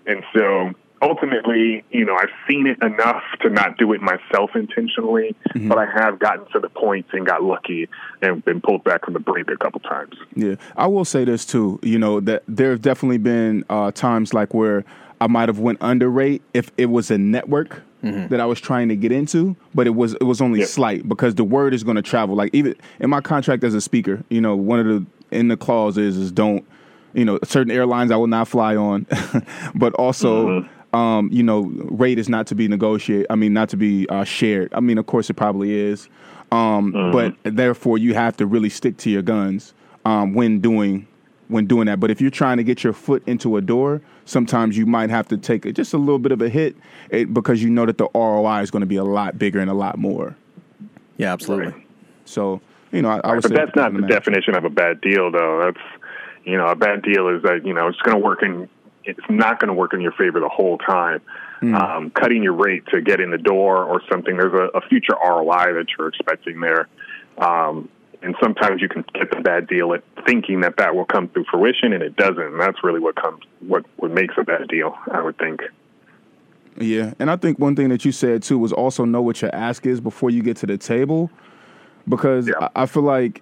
And so ultimately, you know, I've seen it enough to not do it myself intentionally, but I have gotten to the point and got lucky and been pulled back from the brink a couple times. Yeah, I will say this too. You know that there have definitely been uh, times like where I might have went under rate if it was a network that I was trying to get into, but it was it was only Yeah. slight because the word is going to travel. Like even in my contract as a speaker, you know, one of the in the clauses is don't, you know, certain airlines I will not fly on, (laughs) but also. Um, you know, rate is not to be negotiated. I mean, not to be uh, shared. I mean, of course, it probably is, um, but therefore, you have to really stick to your guns um, when doing when doing that. But if you're trying to get your foot into a door, sometimes you might have to take a, just a little bit of a hit it, because you know that the ROI is going to be a lot bigger and a lot more. Yeah, absolutely. Right. So, you know, I, I would But say that's not the match. definition of a bad deal, though. That's you know, a bad deal is that you know it's going to work in. It's not going to work in your favor the whole time. Um, cutting your rate to get in the door or something. There's a, a future ROI that you're expecting there, um, and sometimes you can get the bad deal at thinking that that will come to fruition, and it doesn't. And that's really what comes what what makes a bad deal. I would think. Yeah, and I think one thing that you said too was also know what your ask is before you get to the table, because Yeah. I, I feel like,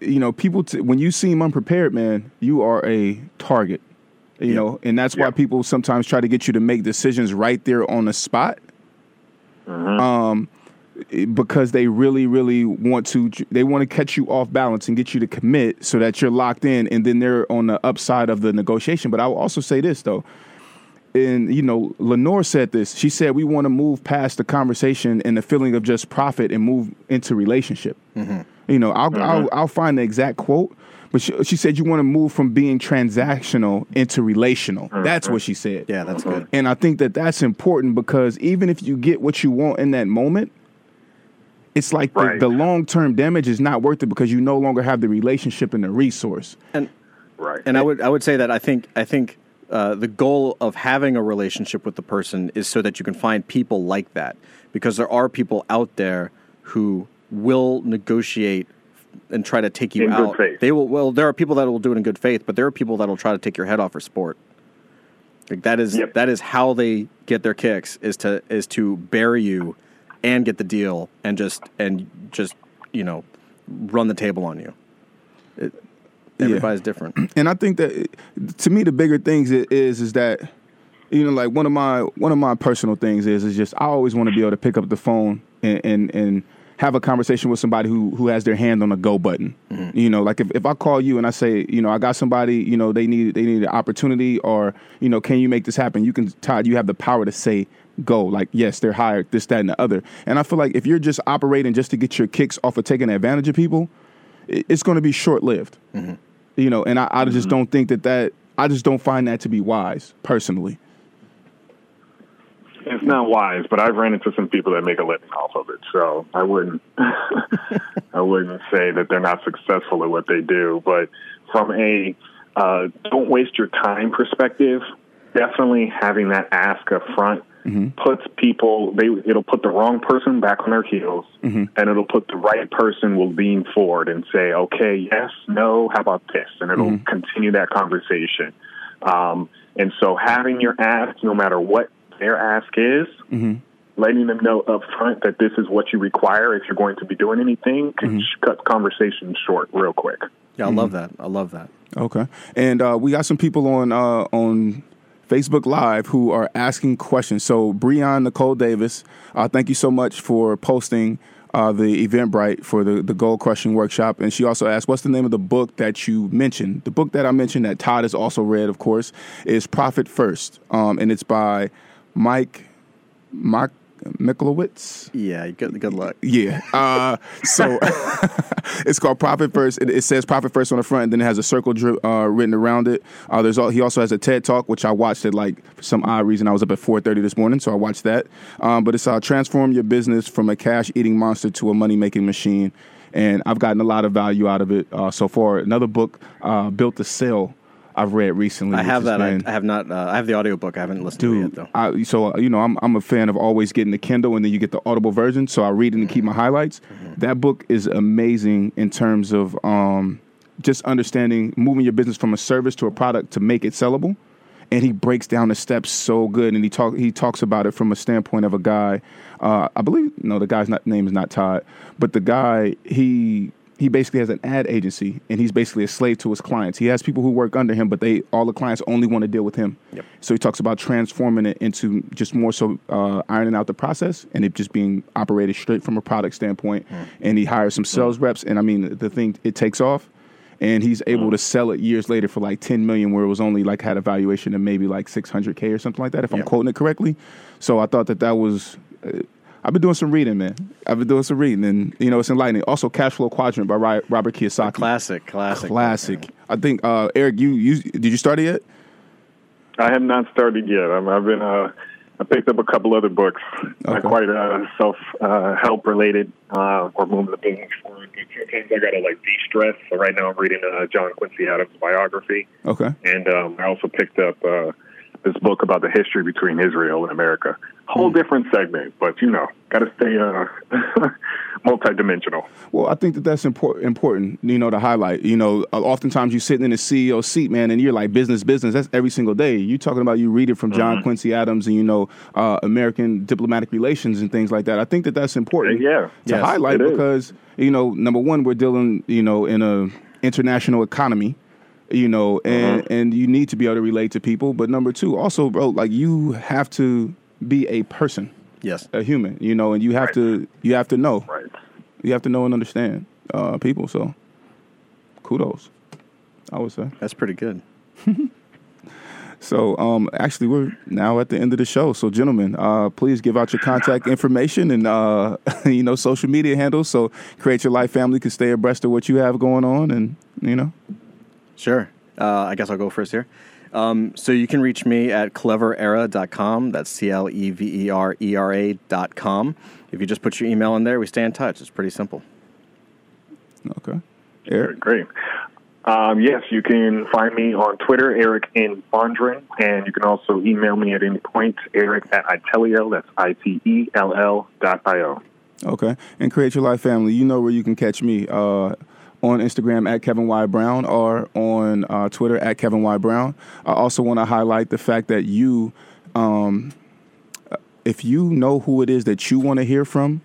you know, people t- when you seem unprepared, man, you are a target. You know, and that's why Yeah. people sometimes try to get you to make decisions right there on the spot. Um, it- because they really, really want to, they want to catch you off balance and get you to commit so that you're locked in, and then they're on the upside of the negotiation. But I will also say this though, and you know, Lenore said this. She said we want to move past the conversation and the feeling of just profit and move into relationship. Mm-hmm. You know, I'll, I'll mm-hmm. I'll find the exact quote, but she, she said you want to move from being transactional into relational. Mm-hmm. That's what she said. Yeah, that's good. And I think that that's important because even if you get what you want in that moment, it's like the, Right. the long term damage is not worth it because you no longer have the relationship and the resource. And Right. and I would I would say that I think I think uh, the goal of having a relationship with the person is so that you can find people like that because there are people out there who will negotiate and try to take you In good out. faith. They will. Well, there are people that will do it in good faith, but there are people that will try to take your head off for sport. Like that is Yep. that is how they get their kicks is to is to bury you and get the deal and just and just you know run the table on you. It, everybody's different. (clears throat) and I think that to me the bigger things is is that you know like one of my one of my personal things is is just I always want to be able to pick up the phone and and, and have a conversation with somebody who who has their hand on the go button. Mm-hmm. You know, like if, if I call you and I say, you know, I got somebody, you know, they need they need an opportunity or, you know, can you make this happen? You can Todd, you have the power to say go. Like, yes, they're hired, this, that, and the other. And I feel like if you're just operating just to get your kicks off of taking advantage of people, it's going to be short lived you know and i, I just don't think that that i just don't find that to be wise personally It's not wise, but I've ran into some people that make a living off of it. So I wouldn't, (laughs) I wouldn't say that they're not successful at what they do. But from a uh, don't waste your time perspective, definitely having that ask up front puts people. They it'll put the wrong person back on their heels, and it'll put the right person will lean forward and say, "Okay, yes, no, how about this?" And it'll continue that conversation. Um, and so having your ask, no matter what their ask is, letting them know up front that this is what you require if you're going to be doing anything can sh- cut conversations short real quick. Yeah, I love that. I love that. okay and uh, we got some people on uh, on facebook live who are asking questions. So breon nicole davis uh, thank you so much for posting uh, the eventbrite for the, the goal crushing workshop. And she also asked what's the name of the book that you mentioned? The book that i mentioned that todd has also read of course is profit first. Um, and it's by mike Mark Michalowicz. Yeah, good good luck. Yeah. Uh, so (laughs) it's called Profit First. It, it says Profit First on the front, and then it has a circle dri- uh, written around it. Uh, there's all, he also has a TED Talk, which I watched at like for some odd reason. I was up at 4:30 this morning, so I watched that. Um, but it's uh, transform your business from a cash eating monster to a money making machine, and I've gotten a lot of value out of it uh, so far. Another book, uh, Built to Sell. I've read recently. I have that. I, I have not. Uh, I have the audiobook. I haven't listened to it yet though. I, so uh, you know, I'm I'm a fan of always getting the Kindle and then you get the Audible version. So I read it and keep my highlights. That book is amazing in terms of um, just understanding moving your business from a service to a product to make it sellable. And he breaks down the steps so good, and he talk he talks about it from a standpoint of a guy. Uh, I believe no, the guy's not, name is not Todd, but the guy he he basically has an ad agency and he's basically a slave to his clients. He has people who work under him, but they all the clients only want to deal with him. Yep. So he talks about transforming it into just more so uh, ironing out the process and it just being operated straight from a product standpoint. Hmm. And he hires some sales hmm. reps, and I mean the thing it takes off, and he's able hmm. to sell it years later for like ten million, where it was only like had a valuation of maybe like six hundred k or something like that, if I'm quoting it correctly. So I thought that that was. Uh, I've been doing some reading, man. I've been doing some reading, and you know it's enlightening. Also, Cash Flow Quadrant by Robert Kiyosaki. Classic, classic, Classic. I think uh, Eric, you you did you start it yet? I have not started yet. I'm, I've been. Uh, I picked up a couple other books, not quite uh, self uh, help related uh, or moving the business forward. Sometimes I gotta like de stress. So right now I'm reading uh, John Quincy Adams' biography, Okay. and um, I also picked up uh, this book about the history between Israel and America. Whole different segment, but you know, gotta stay uh, (laughs) multidimensional. Well, I think that that's impor- important, you know, to highlight. You know, uh, oftentimes you're sitting in a CEO seat, man, and you're like business, business. That's every single day. You're talking about you read it from John Quincy Adams and you know uh, American diplomatic relations and things like that. I think that that's important. Yeah, to Yes, highlight it is. because you know, number one, we're dealing, you know, in a international economy. You know, and and you need to be able to relate to people. But number two, also, bro, like you have to be a person, Yes. a human. You know, and you have to you have to know right. you have to know and understand uh, people. So, kudos, I would say. That's pretty good. (laughs) So, um, actually, we're now at the end of the show. So, gentlemen, uh, please give out your contact information and uh, (laughs) you know social media handles so Create Your Life family can stay abreast of what you have going on, and you know. Sure. Uh, I guess I'll go first here. Um, so you can reach me at cleverera.com. That's C L E V E R E R A.com. If you just put your email in there, we stay in touch. It's pretty simple. Okay, Eric. great. Um, yes, you can find me on Twitter, Eric N. Fondren, and you can also email me at any point, Eric at Itelio, that's I-T-E-L-L dot I-O. Okay, and Create Your Life family. You know where you can catch me. Uh, on Instagram at Kevin Y Brown or on uh, Twitter at Kevin Y Brown. I also want to highlight the fact that you, um, if you know who it is that you want to hear from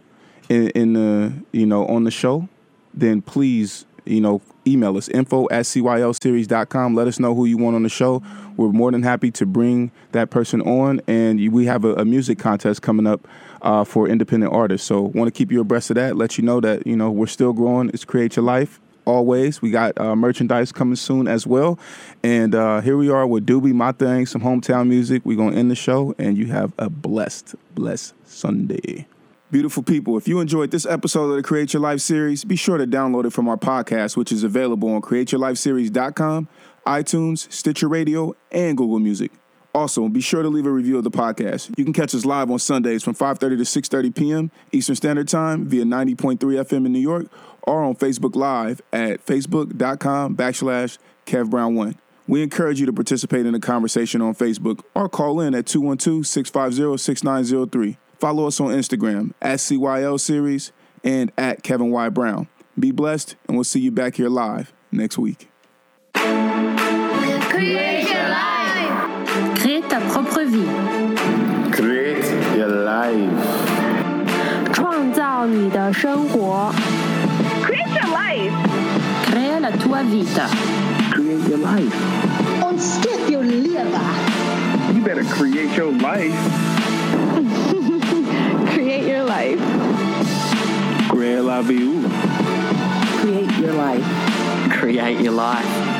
in, in the you know on the show, then please you know email us info at cylseries.com let us know who you want on the show we're more than happy to bring that person on and we have a, a music contest coming up uh, for independent artists. So want to keep you abreast of that let you know that you know we're still growing. It's create your life always. We got uh, merchandise coming soon as well. And uh, here we are with doobie my thing some hometown music. We're to end the show and you have a blessed blessed sunday. Beautiful people, if you enjoyed this episode of the Create Your Life series, be sure to download it from our podcast, which is available on createyourlifeseries.com, iTunes, Stitcher Radio, and Google Music. Also, be sure to leave a review of the podcast. You can catch us live on Sundays from 5:30 to 6:30 p.m. Eastern Standard Time via 90.3 FM in New York, or on Facebook Live at facebook.com backslash kevbrown1. We encourage you to participate in the conversation on Facebook or call in at 212 650 6903. Follow us on Instagram at CYL Series and at Kevin Y. Brown. Be blessed, and we'll see you back here live next week. 造你的生活， Create your life. Crea la tua vita。 Create your life. Und skip your liver. You better create your life. (laughs) Create your life. Create la vie. Create your life. Create your life.